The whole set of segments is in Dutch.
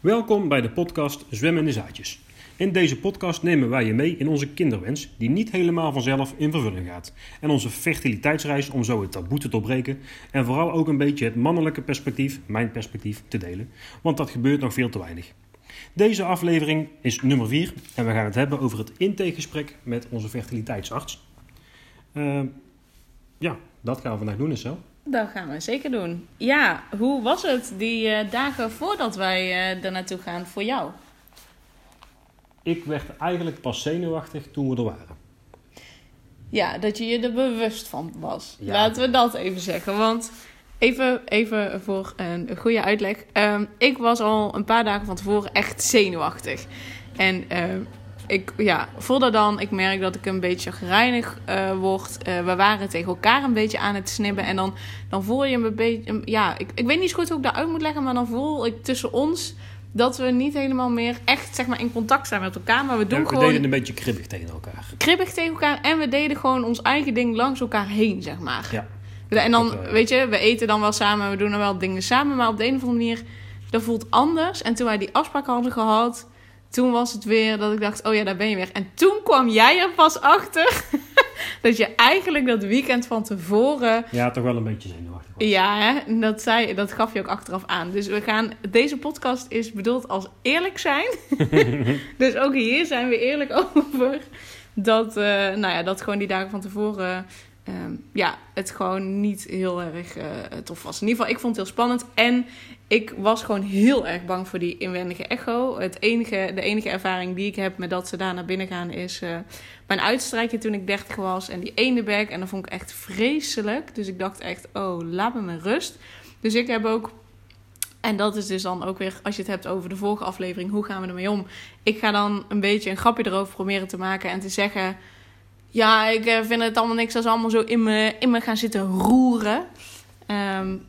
Welkom bij de podcast Zwemmende Zaadjes. In deze podcast nemen wij je mee in onze kinderwens, die niet helemaal vanzelf in vervulling gaat. En onze fertiliteitsreis om zo het taboe te doorbreken. En vooral ook een beetje het mannelijke perspectief, mijn perspectief, te delen. Want dat gebeurt nog veel te weinig. Deze aflevering is nummer 4 en we gaan het hebben over het intakegesprek met onze fertiliteitsarts. Uh, ja, dat gaan we vandaag doen, is zo. Dat gaan we zeker doen. Ja, hoe was het die uh, dagen voordat wij uh, er naartoe gaan voor jou? Ik werd eigenlijk pas zenuwachtig toen we er waren. Ja, dat je je er bewust van was. Ja. Laten we dat even zeggen. Want even, even voor een goede uitleg. Uh, ik was al een paar dagen van tevoren echt zenuwachtig. En uh, ik, ja, voordat dan, ik merk dat ik een beetje gereinigd uh, word. Uh, we waren tegen elkaar een beetje aan het snibben. En dan, dan voel je een beetje. Ja, ik, ik weet niet zo goed hoe ik dat uit moet leggen. Maar dan voel ik tussen ons dat we niet helemaal meer echt zeg maar, in contact zijn met elkaar. Maar we doen ja, we gewoon. deden een beetje kribbig tegen elkaar. Kribbig tegen elkaar. En we deden gewoon ons eigen ding langs elkaar heen, zeg maar. Ja. En dan, weet je, we eten dan wel samen. We doen dan wel dingen samen. Maar op de een of andere manier. Dat voelt anders. En toen wij die afspraak hadden gehad toen was het weer dat ik dacht, oh ja, daar ben je weer. En toen kwam jij er pas achter dat je eigenlijk dat weekend van tevoren... Ja, toch wel een beetje zenuwachtig was. Ja, hè? Dat, zei, dat gaf je ook achteraf aan. Dus we gaan, deze podcast is bedoeld als eerlijk zijn. dus ook hier zijn we eerlijk over. Dat, uh, nou ja, dat gewoon die dagen van tevoren... Um, ja, het gewoon niet heel erg uh, tof was. In ieder geval, ik vond het heel spannend. En ik was gewoon heel erg bang voor die inwendige echo. Het enige, de enige ervaring die ik heb met dat ze daar naar binnen gaan is uh, mijn uitstrijken toen ik 30 was. En die ene bek. En dat vond ik echt vreselijk. Dus ik dacht echt, oh, laat me met rust. Dus ik heb ook... En dat is dus dan ook weer, als je het hebt over de vorige aflevering, hoe gaan we ermee om? Ik ga dan een beetje een grapje erover proberen te maken en te zeggen... Ja, ik vind het allemaal niks als allemaal zo in me, in me gaan zitten roeren. Um,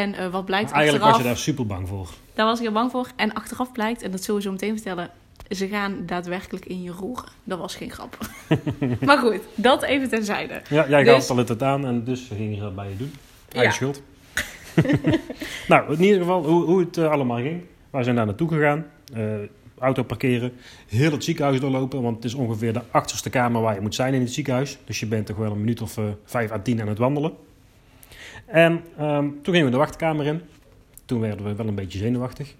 en uh, wat blijkt maar Eigenlijk achteraf, was je daar super bang voor. Daar was ik heel bang voor. En achteraf blijkt, en dat zullen we zo meteen vertellen... ze gaan daadwerkelijk in je roeren. Dat was geen grap. maar goed, dat even terzijde. Ja, jij dus, gaf het aan en dus gingen ze dat bij je doen. Eigen ja. schuld. nou, in ieder geval hoe, hoe het uh, allemaal ging. Wij zijn daar naartoe gegaan. Uh, auto parkeren. Heel het ziekenhuis doorlopen. Want het is ongeveer de achterste kamer waar je moet zijn in het ziekenhuis. Dus je bent toch wel een minuut of vijf à tien aan het wandelen. En um, toen gingen we de wachtkamer in. Toen werden we wel een beetje zenuwachtig.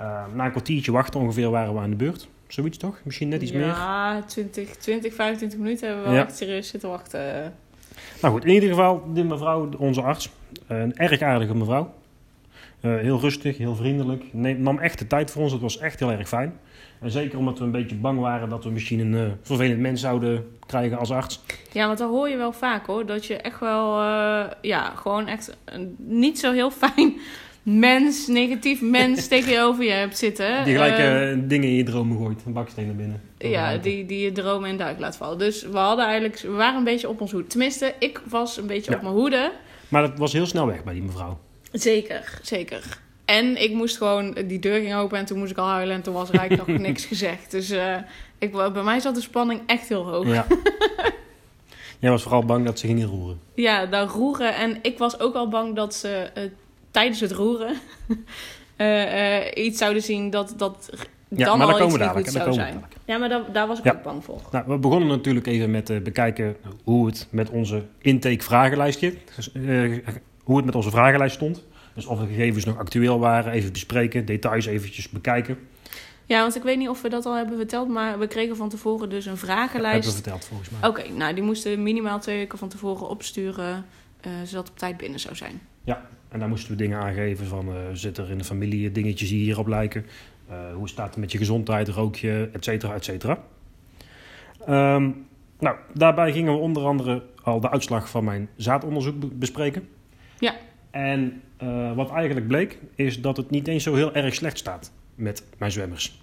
Uh, na een kwartiertje wachten ongeveer waren we aan de beurt. Zoiets toch? Misschien net iets ja, meer? Ja, 20, 20, 25 minuten hebben we wel ja. echt serieus zitten wachten. Nou goed, in ieder geval, die mevrouw, onze arts, een erg aardige mevrouw. Uh, heel rustig, heel vriendelijk. Nam echt de tijd voor ons. Het was echt heel erg fijn. En zeker omdat we een beetje bang waren dat we misschien een uh, vervelend mens zouden krijgen als arts. Ja, want dat hoor je wel vaak hoor. Dat je echt wel, uh, ja, gewoon echt een niet zo heel fijn mens, negatief mens tegen je over je hebt zitten. Die gelijk uh, dingen in je dromen gooit, een baksteen naar binnen. Ja, die, die je dromen in duik laat vallen. Dus we hadden eigenlijk, we waren een beetje op ons hoede. Tenminste, ik was een beetje ja. op mijn hoede. Maar dat was heel snel weg bij die mevrouw. Zeker, zeker. En ik moest gewoon, die deur ging open en toen moest ik al huilen en toen was er eigenlijk nog niks gezegd. Dus uh, ik, bij mij zat de spanning echt heel hoog. Ja. Jij was vooral bang dat ze gingen roeren. Ja, dan roeren. En ik was ook al bang dat ze uh, tijdens het roeren uh, iets zouden zien dat, dat ja, dan maar al daar komen we goed zou zijn. Ja, maar daar, daar was ik ja. ook bang voor. Nou, we begonnen natuurlijk even met uh, bekijken hoe het met onze intake vragenlijstje, uh, hoe het met onze vragenlijst stond. Dus of de gegevens nog actueel waren, even bespreken, details eventjes bekijken. Ja, want ik weet niet of we dat al hebben verteld, maar we kregen van tevoren dus een vragenlijst. Ja, hebben we verteld volgens mij. Oké, okay, nou die moesten minimaal twee weken van tevoren opsturen, uh, zodat het op tijd binnen zou zijn. Ja, en daar moesten we dingen aangeven van, uh, zit er in de familie dingetjes die hierop lijken? Uh, hoe staat het met je gezondheid, rook je, et cetera, et cetera. Um, nou, daarbij gingen we onder andere al de uitslag van mijn zaadonderzoek bespreken. Ja. En uh, wat eigenlijk bleek, is dat het niet eens zo heel erg slecht staat met mijn zwemmers.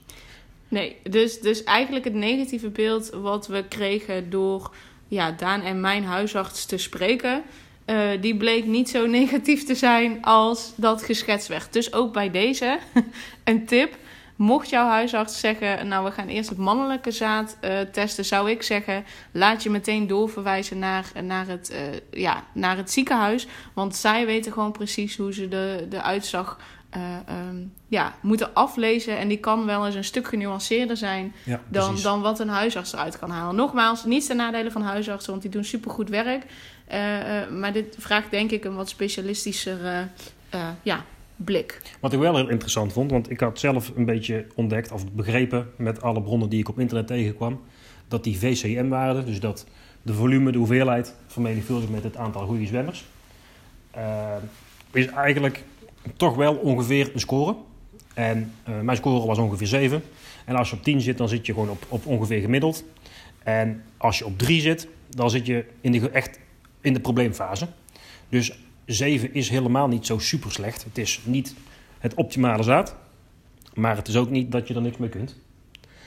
Nee, dus, dus eigenlijk het negatieve beeld wat we kregen door ja, Daan en mijn huisarts te spreken, uh, die bleek niet zo negatief te zijn als dat geschetst werd. Dus ook bij deze een tip. Mocht jouw huisarts zeggen, nou we gaan eerst het mannelijke zaad uh, testen, zou ik zeggen, laat je meteen doorverwijzen naar, naar, het, uh, ja, naar het ziekenhuis. Want zij weten gewoon precies hoe ze de, de uitslag ehm, ja, moeten aflezen. En die kan wel eens een stuk genuanceerder zijn dan, dan wat een huisarts eruit kan halen. Nogmaals, niet ten nadele van huisartsen, want die doen supergoed werk. maar dit vraagt denk ik een wat specialistischer ja, blik. Wat ik wel heel interessant vond, want ik had zelf een beetje ontdekt of begrepen met alle bronnen die ik op internet tegenkwam, dat die VCM-waarde, dus dat de volume, de hoeveelheid, vermenigvuldigd met het aantal goede zwemmers, uh, is eigenlijk toch wel ongeveer een score. En uh, mijn score was ongeveer 7. En als je op 10 zit, dan zit je gewoon op, op ongeveer gemiddeld. En als je op 3 zit, dan zit je in de, echt in de probleemfase. Dus 7 is helemaal niet zo super slecht. Het is niet het optimale zaad. Maar het is ook niet dat je er niks mee kunt.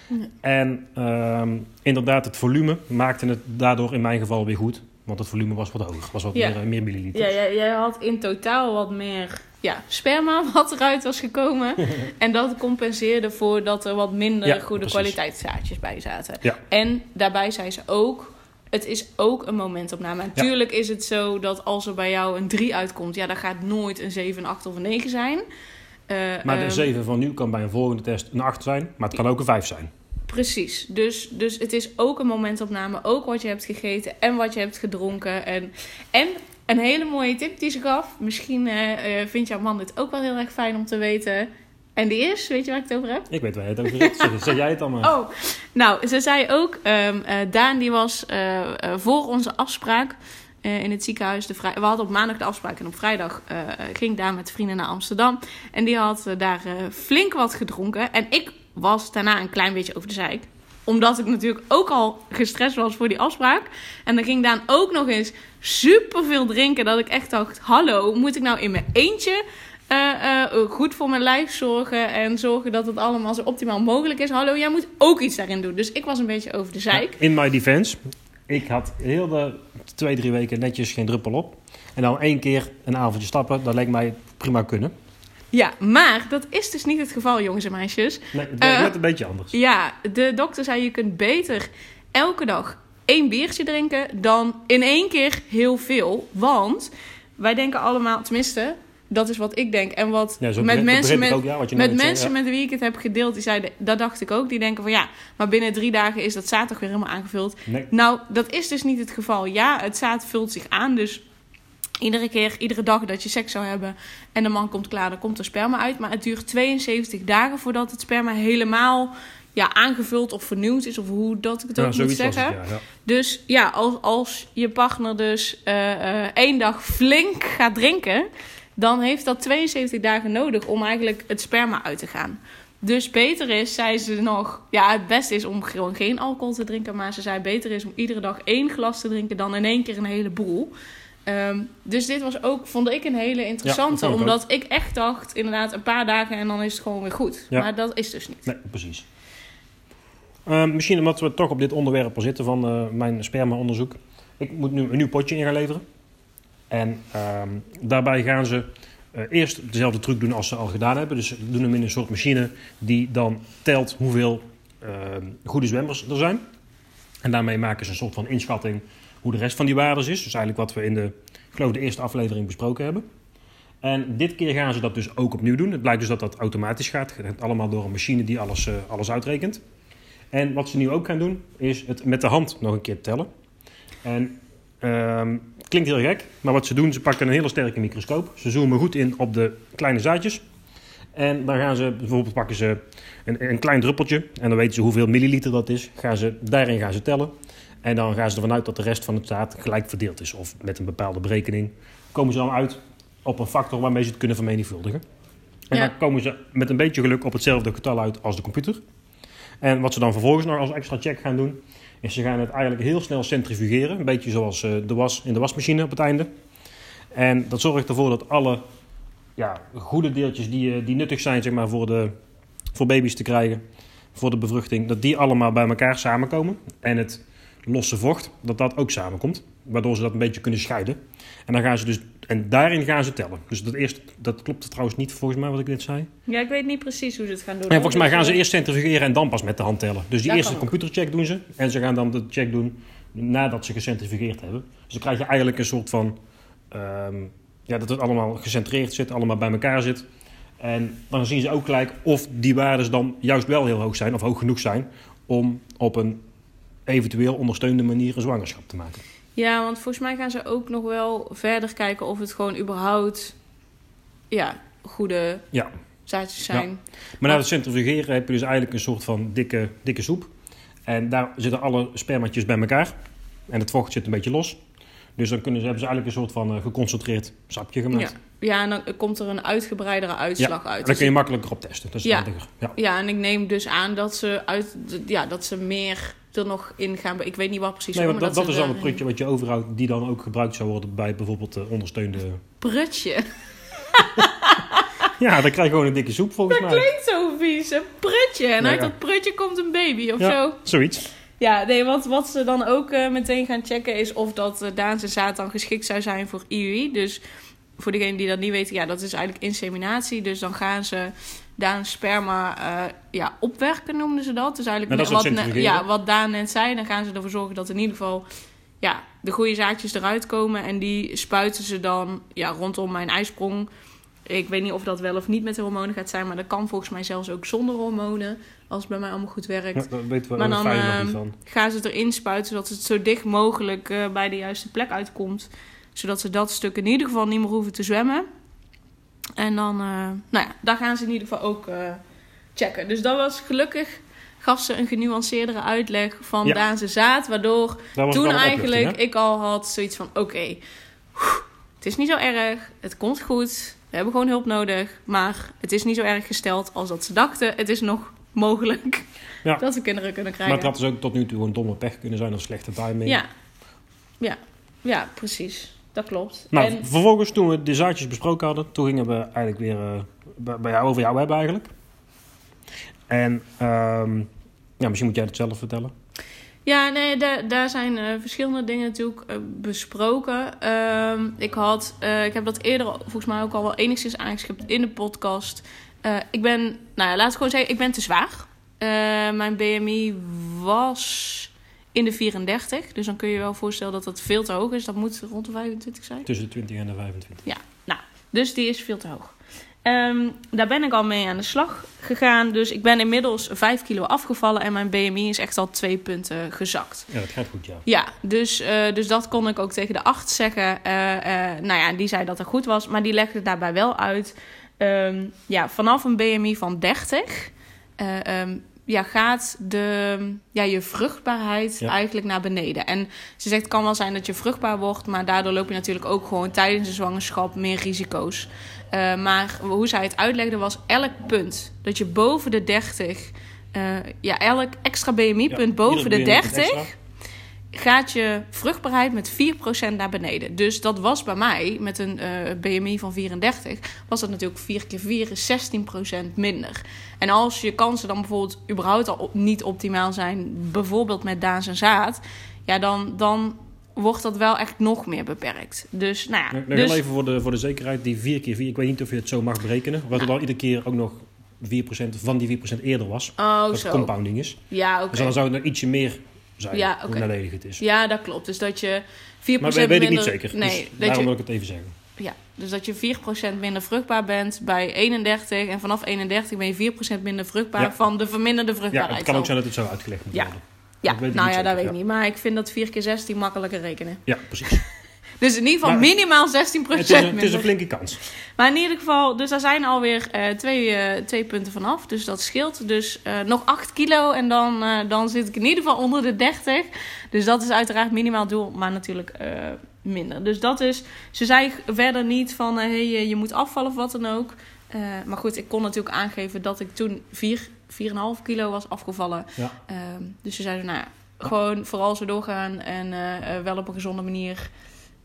Nee. En uh, inderdaad, het volume maakte het daardoor in mijn geval weer goed. Want het volume was wat hoger, was wat meer, eh, meer milliliter. Ja, jij, jij had in totaal wat meer ja, sperma wat eruit was gekomen. en dat compenseerde voor dat er wat minder goede kwaliteitszaadjes bij zaten. Ja. En daarbij zei ze ook het is ook een momentopname. Natuurlijk is het zo dat als er bij jou een 3 uitkomt, ja, dan gaat nooit een 7, 8 of een 9 zijn. Uh, maar de 7 ehm, van nu kan bij een volgende test een 8 zijn, maar het kan ook een 5 zijn. Precies. Dus, dus het is ook een momentopname. Ook wat je hebt gegeten en wat je hebt gedronken. En, en een hele mooie tip die ze gaf. Misschien uh, vindt jouw man dit ook wel heel erg fijn om te weten. En die is, weet je waar ik het over heb? Ik weet waar je het over hebt. Zeg, zeg, jij het dan maar. Oh, nou, ze zei ook, um, uh, Daan die was uh, uh, voor onze afspraak in het ziekenhuis. De vrij... We hadden op maandag de afspraak en op vrijdag ging Daan met vrienden naar Amsterdam. En die had daar flink wat gedronken. En ik was daarna een klein beetje over de zeik omdat ik natuurlijk ook al gestrest was voor die afspraak. En dan ging Daan ook nog eens super veel drinken. Dat ik echt dacht: hallo, moet ik nou in mijn eentje uh, goed voor mijn lijf zorgen en zorgen dat het allemaal zo optimaal mogelijk is. Hallo, jij moet ook iets daarin doen. Dus ik was een beetje over de zeik. in my defense, ik had heel de twee, drie weken netjes geen druppel op. En dan één keer een avondje stappen, dat lijkt mij prima kunnen. Ja, maar dat is dus niet het geval, jongens en meisjes. Nee, het uh, een beetje anders. Ja, de dokter zei je kunt beter elke dag één biertje drinken dan in één keer heel veel. Want wij denken allemaal, tenminste, dat is wat ik denk. En wat met mensen, met, ook, met, mensen met wie ik het heb gedeeld, die zeiden, dat dacht ik ook. Die denken van ja, maar binnen drie dagen is dat zaad toch weer helemaal aangevuld. Nou, dat is dus niet het geval. Ja, het zaad vult zich aan. Dus iedere keer, iedere dag dat je seks zou hebben en de man komt klaar, dan komt er sperma uit. Maar het duurt 72 dagen voordat het sperma helemaal ja, aangevuld of vernieuwd is, of hoe dat ik het ook moet zeggen. ja, Dus ja, als, als je partner dus uh, uh, één dag flink gaat drinken, dan heeft dat 72 dagen nodig om eigenlijk het sperma uit te gaan. Dus beter is, zei ze nog, ja, het beste is om gewoon geen alcohol te drinken, maar ze zei beter is om iedere dag één glas te drinken dan in één keer een heleboel. Um, dus dit was ook, vond ik, een hele interessante. omdat ik echt dacht, inderdaad, een paar dagen en dan is het gewoon weer goed. Maar dat is dus niet. Nee, precies. Um, misschien omdat we toch op dit onderwerp al zitten van uh, mijn sperma-onderzoek. Ik moet nu een nieuw potje in gaan leveren. En um, daarbij gaan ze uh, eerst dezelfde truc doen als ze al gedaan hebben. Dus ze doen hem in een soort machine die dan telt hoeveel uh, goede zwemmers er zijn. En daarmee maken ze een soort van inschatting hoe de rest van die waardes is. Dus eigenlijk wat we in de, ik geloof, de eerste aflevering besproken hebben. En dit keer gaan ze dat dus ook opnieuw doen. Het blijkt dus dat dat automatisch gaat. Het gaat allemaal door een machine die alles, uh, alles uitrekent. En wat ze nu ook gaan doen, is het met de hand nog een keer tellen. En uh, klinkt heel gek, maar wat ze doen, ze pakken een hele sterke microscoop. Ze zoomen goed in op de kleine zaadjes. En dan gaan ze, bijvoorbeeld pakken ze een, een klein druppeltje. En dan weten ze hoeveel milliliter dat is. Gaan ze, daarin gaan ze tellen. En dan gaan ze ervan uit dat de rest van het zaad gelijk verdeeld is. Of met een bepaalde berekening. Komen ze dan uit op een factor waarmee ze het kunnen vermenigvuldigen. En dan komen ze met een beetje geluk op hetzelfde getal uit als de computer. En wat ze dan vervolgens nog als extra check gaan doen, is ze gaan het eigenlijk heel snel centrifugeren. Een beetje zoals uh, de was in de wasmachine op het einde. En dat zorgt ervoor dat alle ja, goede deeltjes die, eh, die nuttig zijn zeg maar, voor, de, voor baby's te krijgen, voor de bevruchting, dat die allemaal bij elkaar samenkomen. En het losse vocht, dat dat ook samenkomt. Waardoor ze dat een beetje kunnen scheiden. En dan gaan ze dus, en daarin gaan ze tellen. Dus dat, eerst, dat klopt trouwens niet volgens mij wat ik net zei. Ja, ik weet niet precies hoe ze het gaan doen. En volgens mij gaan ze eerst centrifugeren en dan pas met de hand tellen. Dus die eerste computercheck doen ze. En ze gaan dan de check doen nadat ze gecentrifugeerd hebben. Dus dan krijg je eigenlijk een soort van... Um, ja, dat het allemaal gecentreerd zit, allemaal bij elkaar zit. En dan zien ze ook gelijk of die waarden dan juist wel heel hoog zijn of hoog genoeg zijn om op een eventueel ondersteunde manier een zwangerschap te maken. Ja, want volgens mij gaan ze ook nog wel verder kijken of het gewoon überhaupt ja, goede ja. zaadjes zijn. Ja. Maar na het centrifugeren heb je dus eigenlijk een soort van dikke, dikke soep. En daar zitten alle spermatjes bij elkaar. En het vocht zit een beetje los. Dus dan kunnen ze, hebben ze eigenlijk een soort van uh, geconcentreerd sapje gemaakt. Ja. ja, en dan komt er een uitgebreidere uitslag ja, uit. Dan kun je makkelijker op testen. Dat is ja. Ja. ja, en ik neem dus aan dat ze, uit, ja, dat ze meer er nog in gaan. Ik weet niet wat precies. Nee, want dat, dat, dat is dan het prutje wat je overhoudt, die dan ook gebruikt zou worden bij bijvoorbeeld uh, ondersteunde. Prutje. ja, dan krijg je gewoon een dikke soep volgens dat mij. Dat klinkt zo vies, een prutje. En Nee, uit ja. dat prutje komt een baby of Ja, zo. Zoiets. Ja, nee, wat, wat ze dan ook eh, meteen gaan checken is of dat uh, Daanse zaad dan geschikt zou zijn voor IUI. Dus voor degenen die dat niet weten, ja, dat is eigenlijk inseminatie. Dus dan gaan ze Daan sperma eh, ja, opwerken, noemden ze dat. Dus eigenlijk dat is wat, ne- ja, wat Daan net zei, dan gaan ze ervoor zorgen dat in ieder geval ja, de goede zaadjes eruit komen. En die spuiten ze dan ja, rondom mijn ijsprong. Ik weet niet of dat wel of niet met de hormonen gaat zijn, maar dat kan volgens mij zelfs ook zonder hormonen. Als het bij mij allemaal goed werkt Ja, daar weten we Maar dan, ehm, van. gaan ze het erin spuiten zodat het zo dicht mogelijk eh, bij de juiste plek uitkomt. Zodat ze dat stuk in ieder geval niet meer hoeven te zwemmen. En dan, eh, nou ja, daar gaan ze in ieder geval ook eh, checken. Dus dat was gelukkig, gaf ze een genuanceerdere uitleg van Ja. Daanse zaad. Waardoor toen eigenlijk ik al had zoiets van, oké, het is niet zo erg, het komt goed. We hebben gewoon hulp nodig, maar het is niet zo erg gesteld als dat ze dachten. Het is nog mogelijk Ja. dat we kinderen kunnen Maar krijgen. het had dus ook tot nu toe gewoon domme pech kunnen zijn of slechte timing. Ja, ja, ja, precies. Dat klopt. Nou, en, vervolgens toen we de zaadjes besproken hadden, toen gingen we eigenlijk weer eh, bij, jou over jou hebben eigenlijk. En ehm, ja, misschien moet jij het zelf vertellen. ja, nee, daar, daar zijn eh, verschillende dingen natuurlijk eh, besproken. Ehm, ik had, ik heb dat eerder volgens mij ook al wel enigszins aangeschipt in de podcast. Ik ben, nou ja, laat ik gewoon zeggen, ik ben te zwaar. Mijn BMI was in de 34, dus dan kun je je wel voorstellen dat dat veel te hoog is. Dat moet rond de 25 zijn. Tussen de 20 en de 25. Dus die is veel te hoog. Ehm, daar ben ik al mee aan de slag gegaan. Dus ik ben inmiddels 5 kilo afgevallen en mijn BMI is echt al twee punten gezakt. Ja, dat gaat goed, ja. Ja, dus, eh, dus dat kon ik ook tegen de arts zeggen. Eh, eh, nou ja, die zei dat het goed was, maar die legde daarbij wel uit. Ehm, ja, vanaf een BMI van 30 eh, ehm, ja, gaat de, ja, je vruchtbaarheid Ja. eigenlijk naar beneden. En ze zegt het kan wel zijn dat je vruchtbaar wordt, maar daardoor loop je natuurlijk ook gewoon tijdens de zwangerschap meer risico's. Eh, maar hoe zij het uitlegde was elk punt dat je boven de 30, eh, ja, elk extra BMI-punt Ja, boven de BMI punt 30 extra. Gaat je vruchtbaarheid met 4% naar beneden. Dus dat was bij mij met een eh, BMI van 34, was dat natuurlijk 4 keer 4 is 16% minder. En als je kansen dan bijvoorbeeld überhaupt al op- niet optimaal zijn, bijvoorbeeld met Daans en zaad, ja, dan, dan wordt dat wel echt nog meer beperkt. Dus nou ja, Nog dus, even voor de, voor de zekerheid, die 4 keer 4, ik weet niet of je het zo mag berekenen. Wat Nou. dan iedere keer ook nog 4% van die 4% eerder was. oh dat zo. compounding is. Ja, oké. Dus dan zou het nog ietsje meer zijn, Ja, hoe nadelig het is. Ja, dat klopt. Dus dat je 4% maar weet, weet ik minder... niet zeker. Nee, dus dat daarom je, wil ik het even zeggen. Ja, dus dat je 4% minder vruchtbaar bent bij 31. En vanaf 31 ben je 4% minder vruchtbaar Ja. van de verminderde Ja, vruchtbaarheid. het kan ook zijn dat het zo uitgelegd moet Ja. worden. Ja, Dat nou ja, dat weet ik niet. Maar ik vind dat 4 keer 16 makkelijker rekenen. Ja, precies. Dus in ieder geval Maar- minimaal 16% het, is een, het minder. is een flinke kans. Maar in ieder geval, dus daar zijn alweer eh twee, eh, twee punten vanaf. Dus dat scheelt. Dus eh, nog 8 kilo en dan, dan zit ik in ieder geval onder de 30. Dus dat is uiteraard minimaal doel, maar natuurlijk minder. Dus dat is, ze zei verder niet van, hey, je moet afvallen of wat dan ook. Maar goed, ik kon natuurlijk aangeven dat ik toen 4, 4,5 kilo was afgevallen. Ja. Ehm, dus ze zeiden, nou ja, gewoon vooral zo doorgaan en wel op een gezonde manier.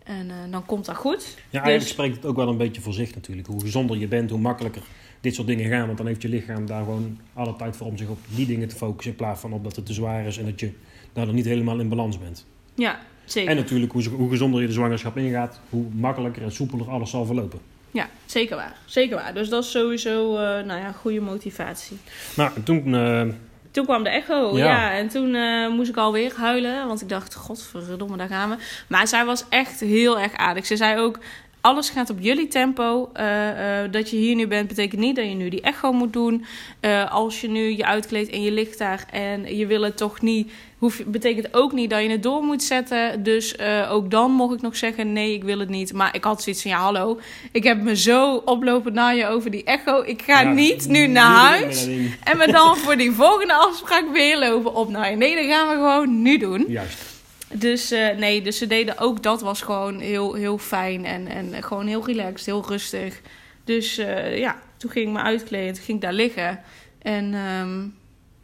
En eh, dan komt dat goed. Ja, eigenlijk Dus- spreekt het ook wel een beetje voor zich natuurlijk. Hoe gezonder je bent, hoe makkelijker dit soort dingen gaan. Want dan heeft je lichaam daar gewoon alle tijd voor om zich op die dingen te focussen. In plaats van op dat het te zwaar is en dat je daardoor niet helemaal in balans bent. Ja, zeker. En natuurlijk, hoe, hoe gezonder je de zwangerschap ingaat, hoe makkelijker en soepeler alles zal verlopen. Ja, zeker waar. Zeker waar. Dus dat is sowieso eh nou ja, goede motivatie. Nou, en toen... eh, Toen kwam de echo, Ja. ja. En toen eh, moest ik alweer huilen. Want ik dacht, godverdomme, daar gaan we. Maar zij was echt heel erg aardig. Ze zei ook, alles gaat op jullie tempo. Uh, uh, dat je hier nu bent, betekent niet dat je nu die echo moet doen. Uh, als je nu je uitkleedt en je ligt daar en je wil het toch niet, hoef, betekent ook niet dat je het door moet zetten. Dus ook dan mocht ik nog zeggen: nee, ik wil het niet. Maar ik had zoiets van: ja, hallo, ik heb me zo oplopen naar je over die echo. Ik ga ja, niet nu naar huis en me dan voor die volgende afspraak weer lopen op naar je. Nee, dat gaan we gewoon nu doen. Juist. Dus uh, nee, dus ze deden ook dat was gewoon heel, heel fijn en, en gewoon heel relaxed, heel rustig. Dus uh, ja, toen ging ik me uitkleden, toen ging ik daar liggen. En um,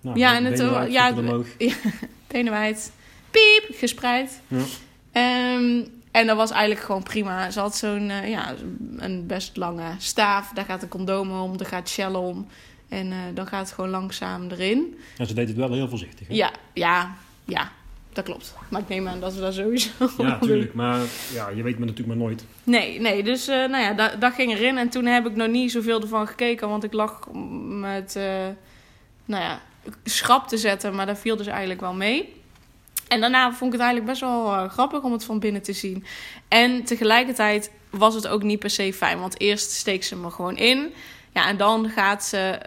nou, ja, en het wijd, ja, ja, benen wijd, piep, gespreid. Ja. Um, en dat was eigenlijk gewoon prima. Ze had zo'n uh, ja, een best lange staaf. Daar gaat de condoom om, daar gaat shell om. En uh, dan gaat het gewoon langzaam erin. En ze deed het wel heel voorzichtig. Hè? Ja, ja, ja dat klopt. Maar ik neem aan dat we dat sowieso Ja, natuurlijk. Maar ja, je weet me natuurlijk maar nooit. Nee, nee. Dus uh, nou ja, dat, dat ging erin. En toen heb ik nog niet zoveel ervan gekeken. Want ik lag met, uh, nou ja, schrap te zetten. Maar dat viel dus eigenlijk wel mee. En daarna vond ik het eigenlijk best wel uh, grappig om het van binnen te zien. En tegelijkertijd was het ook niet per se fijn. Want eerst steekt ze me gewoon in. Ja, en dan gaat ze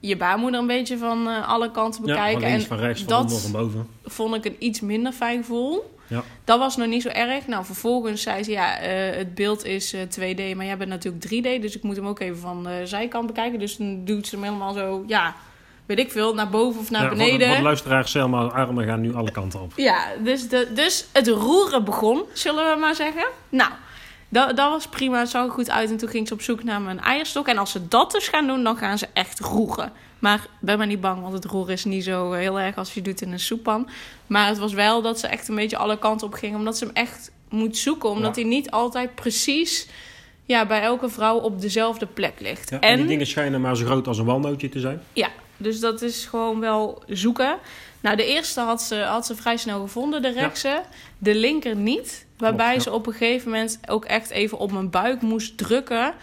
je baarmoeder een beetje van uh, alle kanten bekijken. Ja, en van rechts, van dat van boven. vond ik een iets minder fijn gevoel. Ja. Dat was nog niet zo erg. Nou, vervolgens zei ze, ja, uh, het beeld is uh, 2D, maar jij bent natuurlijk 3D. Dus ik moet hem ook even van de zijkant bekijken. Dus dan doet ze hem helemaal zo, ja, weet ik veel, naar boven of naar ja, beneden. Wat, wat luisteraars, Selma, armen gaan nu alle kanten op. Ja, dus, de, dus het roeren begon, zullen we maar zeggen. Nou, dat, dat was prima, het zag er goed uit. En toen ging ze op zoek naar mijn eierstok. En als ze dat dus gaan doen, dan gaan ze echt roeren. Maar ben maar niet bang, want het roeren is niet zo heel erg als je doet in een soeppan. Maar het was wel dat ze echt een beetje alle kanten op ging. Omdat ze hem echt moet zoeken. Omdat hij niet altijd precies ja, bij elke vrouw op dezelfde plek ligt. Ja, en, en die dingen schijnen maar zo groot als een walnootje te zijn. Ja, dus dat is gewoon wel zoeken. Nou, de eerste had ze, had ze vrij snel gevonden, de rechtse. Ja. De linker niet. Waarbij Klopt, ze op een gegeven moment ook echt even op mijn buik moest drukken.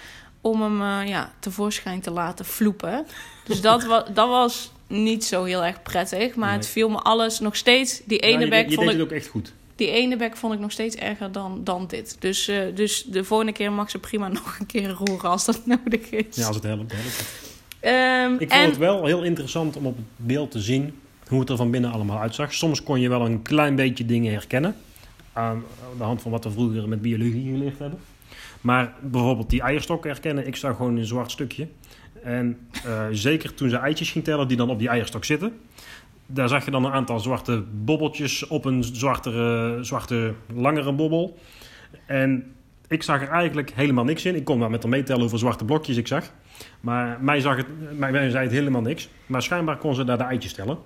Om hem uh, ja, tevoorschijn te laten vloepen. Dus dat, was, dat was niet zo heel erg prettig. Maar nee. het viel me alles nog steeds. Die ene ja, bek je, vond deed ik. het ook echt goed. Die ene bek vond ik nog steeds erger dan, dan dit. Dus, uh, dus de volgende keer mag ze prima nog een keer roeren als dat nodig is. Ja, als het helpt. helpt. Um, ik vond en... het wel heel interessant om op het beeld te zien hoe het er van binnen allemaal uitzag. Soms kon je wel een klein beetje dingen herkennen. Aan de hand van wat we vroeger met biologie geleerd hebben. Maar bijvoorbeeld die eierstok herkennen, ik zag gewoon een zwart stukje. En uh, zeker toen ze eitjes ging tellen die dan op die eierstok zitten. Daar zag je dan een aantal zwarte bobbeltjes op een zwarte, zwarte langere bobbel. En ik zag er eigenlijk helemaal niks in. Ik kon maar met haar meetellen hoeveel zwarte blokjes ik zag. Maar mij, zag het, mij, mij zei het helemaal niks. Maar schijnbaar kon ze daar de eitjes tellen.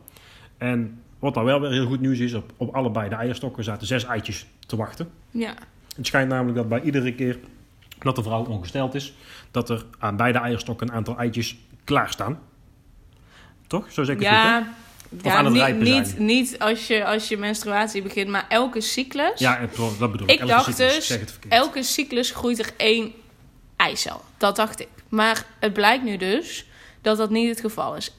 En wat dan wel weer heel goed nieuws is, op, op allebei de eierstokken zaten zes eitjes te wachten. Ja. Het schijnt namelijk dat bij iedere keer dat de vrouw ongesteld is, dat er aan beide eierstokken een aantal eitjes klaarstaan. Toch? Zo zeg ik ja. goed, hè? Ja, aan het niet, niet, niet als, je, als je menstruatie begint, maar elke cyclus. Ja, dat bedoel ik. ik Elke dacht cyclus, dus, verkeerd. elke cyclus groeit er één eicel. Dat dacht ik. Maar het blijkt nu dus dat dat niet het geval is.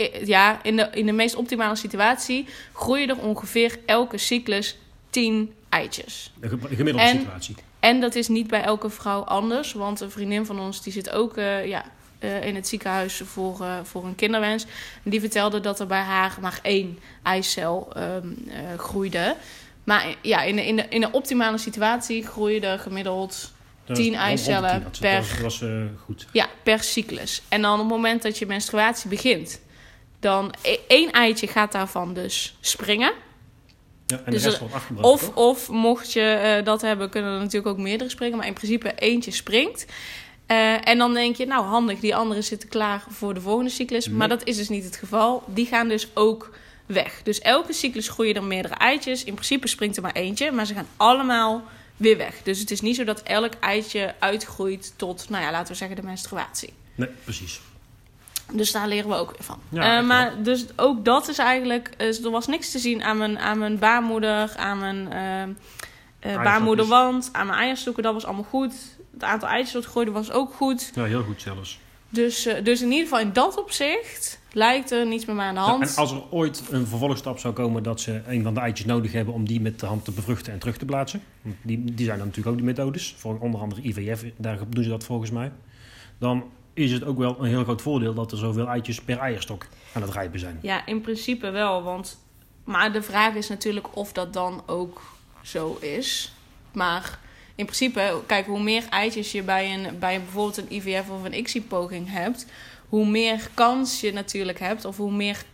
Eh, Ja, in de, in de meest optimale situatie groeien er ongeveer elke cyclus 10 eitjes. De ge- gemiddelde En- situatie. En dat is niet bij elke vrouw anders. Want een vriendin van ons die zit ook uh, ja, uh, in het ziekenhuis voor, uh, voor een kinderwens. En die vertelde dat er bij haar maar één eicel um, groeide. Maar ja, in de, in, de, in de optimale situatie groeien er gemiddeld Dat 10 was rond- rond de eicellen per, Dat was, was eh, goed. ja, per cyclus. En dan op het moment dat je menstruatie begint, dan e- één eitje gaat daarvan dus springen. Ja, en Dus de rest er- wordt afgebroken. Of, toch? of mocht je eh, dat hebben, kunnen er natuurlijk ook meerdere springen. Maar in principe eentje springt. Eh, en dan denk je, nou handig, die anderen zitten klaar voor de volgende cyclus. Nee. Maar dat is dus niet het geval. Die gaan dus ook weg. Dus elke cyclus groeien er meerdere eitjes. In principe springt er maar eentje, maar ze gaan allemaal weer weg. Dus het is niet zo dat elk eitje uitgroeit tot, nou ja, laten we zeggen de menstruatie. Nee, precies. Dus daar leren we ook weer van. Ja, Eh, maar dus ook dat is eigenlijk... er was niks te zien aan mijn, aan mijn baarmoeder, aan mijn eh, eh, baarmoederwand, aan mijn eierstokken. Dat was allemaal goed. Het aantal eitjes dat groeide was ook goed. Ja, heel goed zelfs. Dus, uh, dus in ieder geval in dat opzicht lijkt er niets meer aan de hand. Ja, en als er ooit een vervolgstap zou komen dat ze een van de eitjes nodig hebben om die met de hand te bevruchten en terug te plaatsen. Die, die zijn dan natuurlijk ook die methodes. Voor onder andere IVF, daar doen ze dat volgens mij. Dan is het ook wel een heel groot voordeel dat er zoveel eitjes per eierstok aan het rijpen zijn. Ja, in principe wel. Want, maar de vraag is natuurlijk of dat dan ook zo is. Maar in principe, kijk, hoe meer eitjes je bij, een, bij bijvoorbeeld een IVF of een ICSI-poging hebt, hoe meer kans je natuurlijk hebt, of hoe meer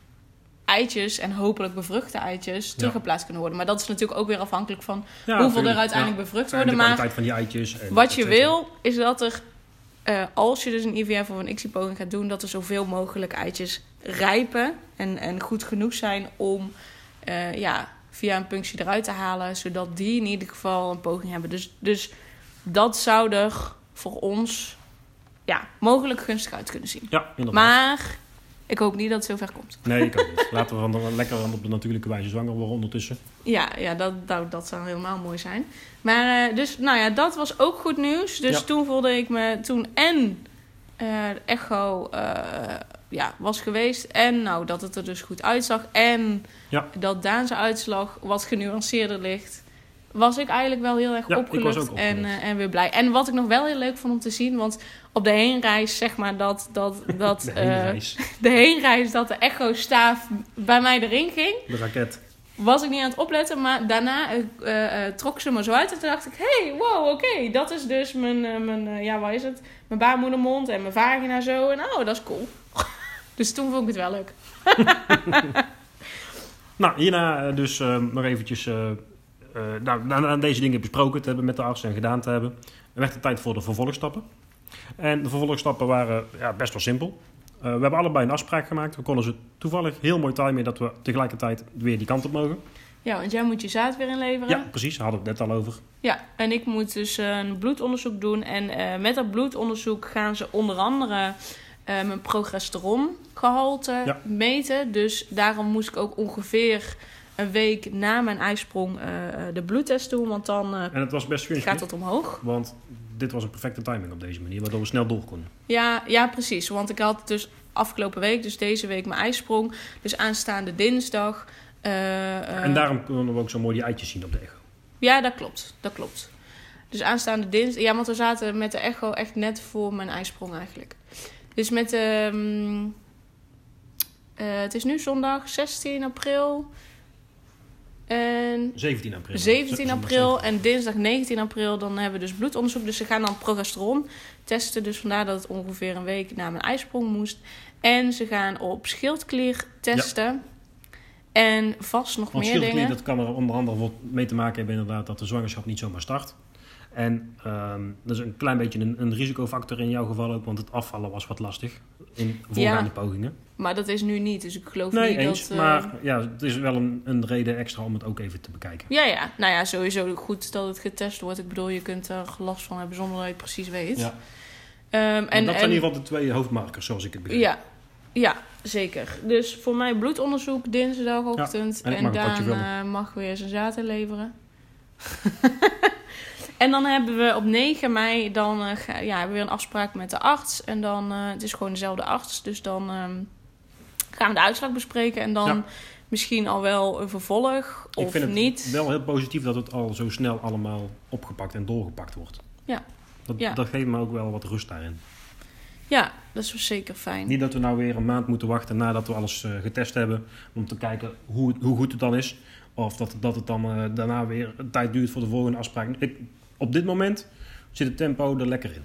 eitjes en hopelijk bevruchte eitjes teruggeplaatst kunnen worden. Maar dat is natuurlijk ook weer afhankelijk van hoeveel er uiteindelijk bevrucht worden. de maar van die eitjes. En wat je wil, is dat er, uh, als je dus een IVF of een ICSI-poging gaat doen, dat er zoveel mogelijk eitjes rijpen en, en goed genoeg zijn om uh, ja, via een punctie eruit te halen, zodat die in ieder geval een poging hebben. Dus, dus dat zou er voor ons ja, mogelijk gunstig uit kunnen zien. Ja, inderdaad. Maar ik hoop niet dat het zover komt. Nee, ik ook niet. Laten we lekker op de natuurlijke wijze zwanger worden ondertussen. Ja, ja dat, dat, dat zou helemaal mooi zijn. Maar uh, dus, nou ja, dat was ook goed nieuws. Dus toen voelde ik me toen en uh, echo uh, ja, was geweest. En nou, dat het er dus goed uitzag. En ja. dat Daanse uitslag wat genuanceerder ligt. Was ik eigenlijk wel heel erg ja, opgelucht, en, uh, en weer blij. En wat ik nog wel heel leuk vond om te zien, want op de heenreis, zeg maar, dat, dat, dat, de, heenreis. Uh, de heenreis, dat de echo-staaf bij mij erin ging. De raket. Was ik niet aan het opletten, maar daarna uh, trok ze me zo uit. En toen dacht ik, hey, wow, oké, dat is dus mijn, mijn ja, wat is het? Mijn baarmoedermond en mijn vagina zo. En oh, dat is cool. Dus toen vond ik het wel leuk. nou, hierna dus nog eventjes... Uh, nou, na, deze dingen besproken te hebben met de arts en gedaan te hebben... werd het tijd voor de vervolgstappen. En de vervolgstappen waren ja, best wel simpel. we hebben allebei een afspraak gemaakt. We konden ze toevallig heel mooi timen dat we tegelijkertijd weer die kant op mogen. Ja, want jij moet je zaad weer inleveren. Ja, precies. Daar hadden we het net al over. Ja, en ik moet dus een bloedonderzoek doen. En met dat bloedonderzoek gaan ze onder andere mijn progesterongehalte meten. Dus daarom moest ik ook ongeveer een week na mijn ijsprong uh, de bloedtest doen. Want dan uh, en het was best gaat dat omhoog. Want dit was een perfecte timing op deze manier, waardoor we snel door konden. Ja, ja, precies. Want ik had dus afgelopen week, dus deze week mijn ijsprong. Dus aanstaande dinsdag. en daarom konden we ook zo mooi die eitjes zien op de echo. Ja, dat klopt. Dat klopt. Dus aanstaande dinsdag. Ja, want we zaten met de echo echt net voor mijn ijsprong eigenlijk. Dus met de. Um, uh, het is nu zondag 16 april. En 17 april. 17 april en dinsdag 19 april dan hebben we dus bloedonderzoek. Dus ze gaan dan progesteron testen. Dus vandaar dat het ongeveer een week na mijn ijsprong moest. En ze gaan op schildklier testen. Ja. En vast nog Want meer dingen. dat kan er onder andere mee te maken hebben inderdaad dat de zwangerschap niet zomaar start. En um, dat is een klein beetje een, een, risicofactor in jouw geval ook, want het afvallen was wat lastig in voorgaande ja, pogingen. Maar dat is nu niet, dus ik geloof nee, niet eens, dat... Uh... Maar ja, het is wel een, een reden extra om het ook even te bekijken. Ja, ja. Nou ja, sowieso goed dat het getest wordt. Ik bedoel, je kunt er last van hebben zonder dat je het precies weet. Ja. Um, en, dat zijn in ieder geval de twee hoofdmarkers, zoals ik het begrijp. Ja, ja, zeker. Dus voor mij bloedonderzoek dinsdagochtend. Ja, en, en Daan uh, mag weer zijn zaad inleveren. En dan hebben we op 9 mei dan, uh, ja, hebben we weer een afspraak met de arts. En dan, uh, het is gewoon dezelfde arts. Dus dan um, gaan we de uitslag bespreken. En dan ja. misschien al wel een vervolg of Ik vind niet. het wel heel positief dat het al zo snel allemaal opgepakt en doorgepakt wordt. Ja. Dat, ja. dat geeft me ook wel wat rust daarin. Ja, dat is zeker fijn. Niet dat we nou weer een maand moeten wachten nadat we alles uh, getest hebben. Om te kijken hoe, hoe goed het dan is. Of dat, dat het dan uh, daarna weer een tijd duurt voor de volgende afspraak. Ik, op dit moment zit het tempo er lekker in.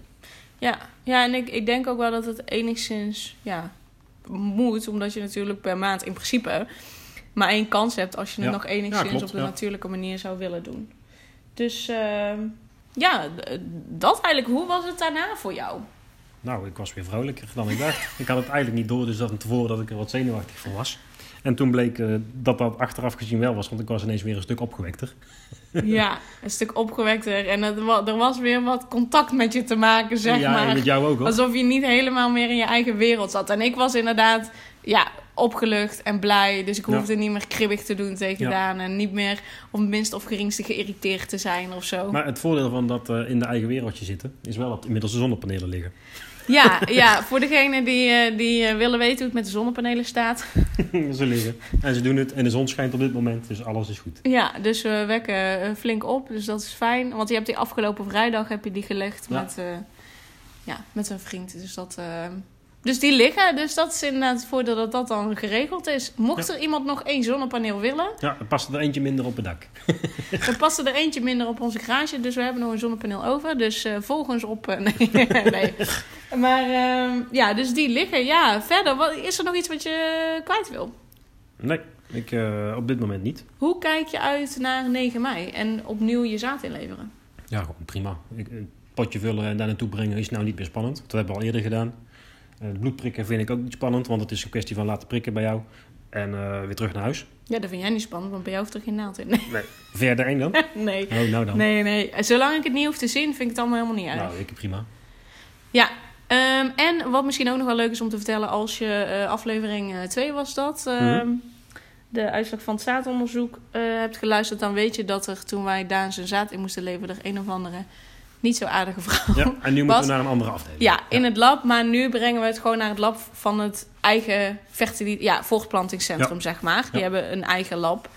Ja, ja en ik, ik denk ook wel dat het enigszins ja, moet. Omdat je natuurlijk per maand in principe maar één kans hebt als je het ja. nog enigszins ja, klopt, op de natuurlijke manier zou willen doen. Dus uh, ja, dat eigenlijk. Hoe was het daarna voor jou? Nou, ik was weer vrolijker dan ik dacht. ik had het eigenlijk niet door, dus dat tevoren dat ik er wat zenuwachtig van was. En toen bleek uh, dat dat achteraf gezien wel was, want ik was ineens weer een stuk opgewekter. ja, een stuk opgewekter. En het, er was weer wat contact met je te maken, zeg ja, maar. Ja, met jou ook. Hoor. Alsof je niet helemaal meer in je eigen wereld zat. En ik was inderdaad ja, opgelucht en blij. Dus ik hoefde ja. niet meer kribbig te doen tegen ja. Daan. En niet meer op het minst of geringste geïrriteerd te zijn of zo. Maar het voordeel van dat uh, in de eigen wereldje zitten... is wel dat inmiddels de zonnepanelen liggen. Ja, ja voor degenen die, die willen weten hoe het met de zonnepanelen staat. ze liggen. En ze doen het en de zon schijnt op dit moment, dus alles is goed. Ja, dus we wekken flink op, dus dat is fijn. Want je hebt die afgelopen vrijdag heb je die gelegd met, ja, met een vriend. Dus dat... Dus die liggen. Dus dat is inderdaad het voordeel dat dat dan geregeld is. Mocht er iemand nog één zonnepaneel willen... Ja, dan past er eentje minder op het dak. dan past er eentje minder op onze garage. Dus we hebben nog een zonnepaneel over. Dus uh, volg ons op... Uh, nee, nee. Maar uh, ja, dus die liggen. Ja, verder. Wat, is er nog iets wat je kwijt wil? Nee, ik, uh, op dit moment niet. Hoe kijk je uit naar 9 mei? En opnieuw je zaad inleveren? Ja, gewoon prima. Ik, een potje vullen en daar naartoe brengen is nou niet meer spannend. Dat hebben we al eerder gedaan. Uh, bloedprikken vind ik ook niet spannend, want het is een kwestie van laten prikken bij jou. En uh, weer terug naar huis. Ja, dat vind jij niet spannend, want bij jou hoeft er geen naald in. Nee. nee. Verder één dan? nee. Oh, nou dan. Nee, nee. Zolang ik het niet hoef te zien, vind ik het allemaal helemaal niet uit. Nou, ik prima. Ja. Um, en wat misschien ook nog wel leuk is om te vertellen, als je uh, aflevering 2 was dat, mm -hmm. de uitslag van het zaadonderzoek hebt geluisterd, dan weet je dat er toen wij Daan zijn zaad in moesten leveren, er een of andere niet zo aardige vrouw. Ja, en nu moeten we naar een andere afdeling. Ja, in het lab. Maar nu brengen we het gewoon naar het lab van het eigen fertiliteit... Ja, voortplantingscentrum, ja. zeg maar. Die hebben een eigen lab.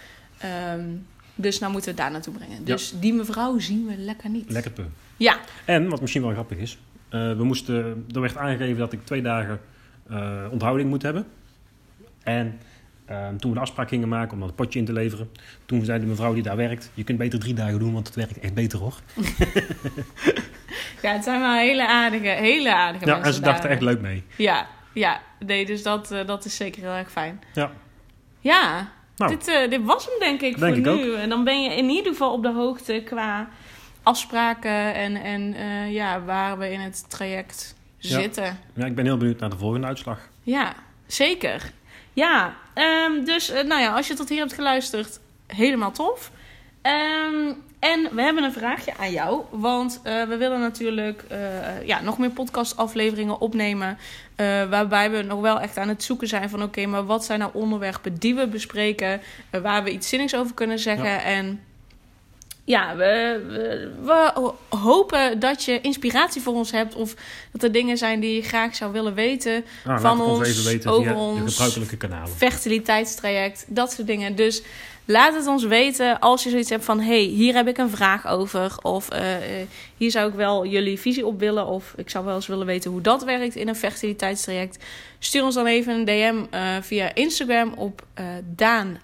Um, dus nou moeten we het daar naartoe brengen. Dus die mevrouw zien we lekker niet. Lekker pu. Ja. En, wat misschien wel grappig is... Uh, we moesten, er werd aangegeven dat ik twee dagen uh, onthouding moet hebben. En... Uh, toen we de afspraak gingen maken om dat potje in te leveren, toen zei de mevrouw die daar werkt: Je kunt beter drie dagen doen, want het werkt echt beter hoor. ja, het zijn wel hele aardige, hele aardige ja, mensen. en ze dachten echt leuk mee. Ja, ja nee, dus dat, uh, dat is zeker heel erg fijn. Ja. Ja, nou, dit, uh, dit was hem denk ik denk voor ik nu. Ook. En dan ben je in ieder geval op de hoogte qua afspraken en, en uh, ja, waar we in het traject ja. zitten. Ja, ik ben heel benieuwd naar de volgende uitslag. Ja, zeker. Ja, um, dus uh, nou ja, als je tot hier hebt geluisterd, helemaal tof. Um, en we hebben een vraagje aan jou, want uh, we willen natuurlijk uh, ja, nog meer podcastafleveringen opnemen. waarbij we nog wel echt aan het zoeken zijn van oké, okay, maar wat zijn nou onderwerpen die we bespreken, waar we iets zinnigs over kunnen zeggen. Ja. En ja, we, we, we, hopen dat je inspiratie voor ons hebt. Of dat er dingen zijn die je graag zou willen weten nou, van ons, ons. even weten over ons de gebruikelijke kanalen. fertiliteitstraject, dat soort dingen. Dus laat het ons weten als je zoiets hebt van... hey, hier heb ik een vraag over. Of uh, hier zou ik wel jullie visie op willen. Of ik zou wel eens willen weten hoe dat werkt in een fertiliteitstraject. Stuur ons dan even een DM uh, via Instagram op uh, Daan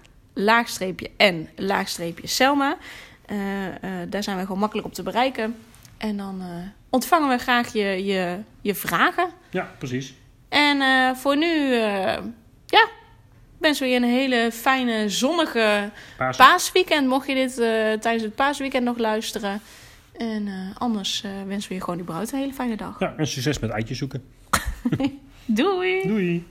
Uh, uh, daar zijn we gewoon makkelijk op te bereiken. En dan uh, ontvangen we graag je, je, je vragen. Ja, precies. En voor nu, ja, wensen we je een hele fijne, zonnige Paas. paasweekend. Mocht je dit tijdens het paasweekend nog luisteren. En anders wensen we je gewoon überhaupt een hele fijne dag. Ja, en succes met eitjes zoeken. Doei! Doei!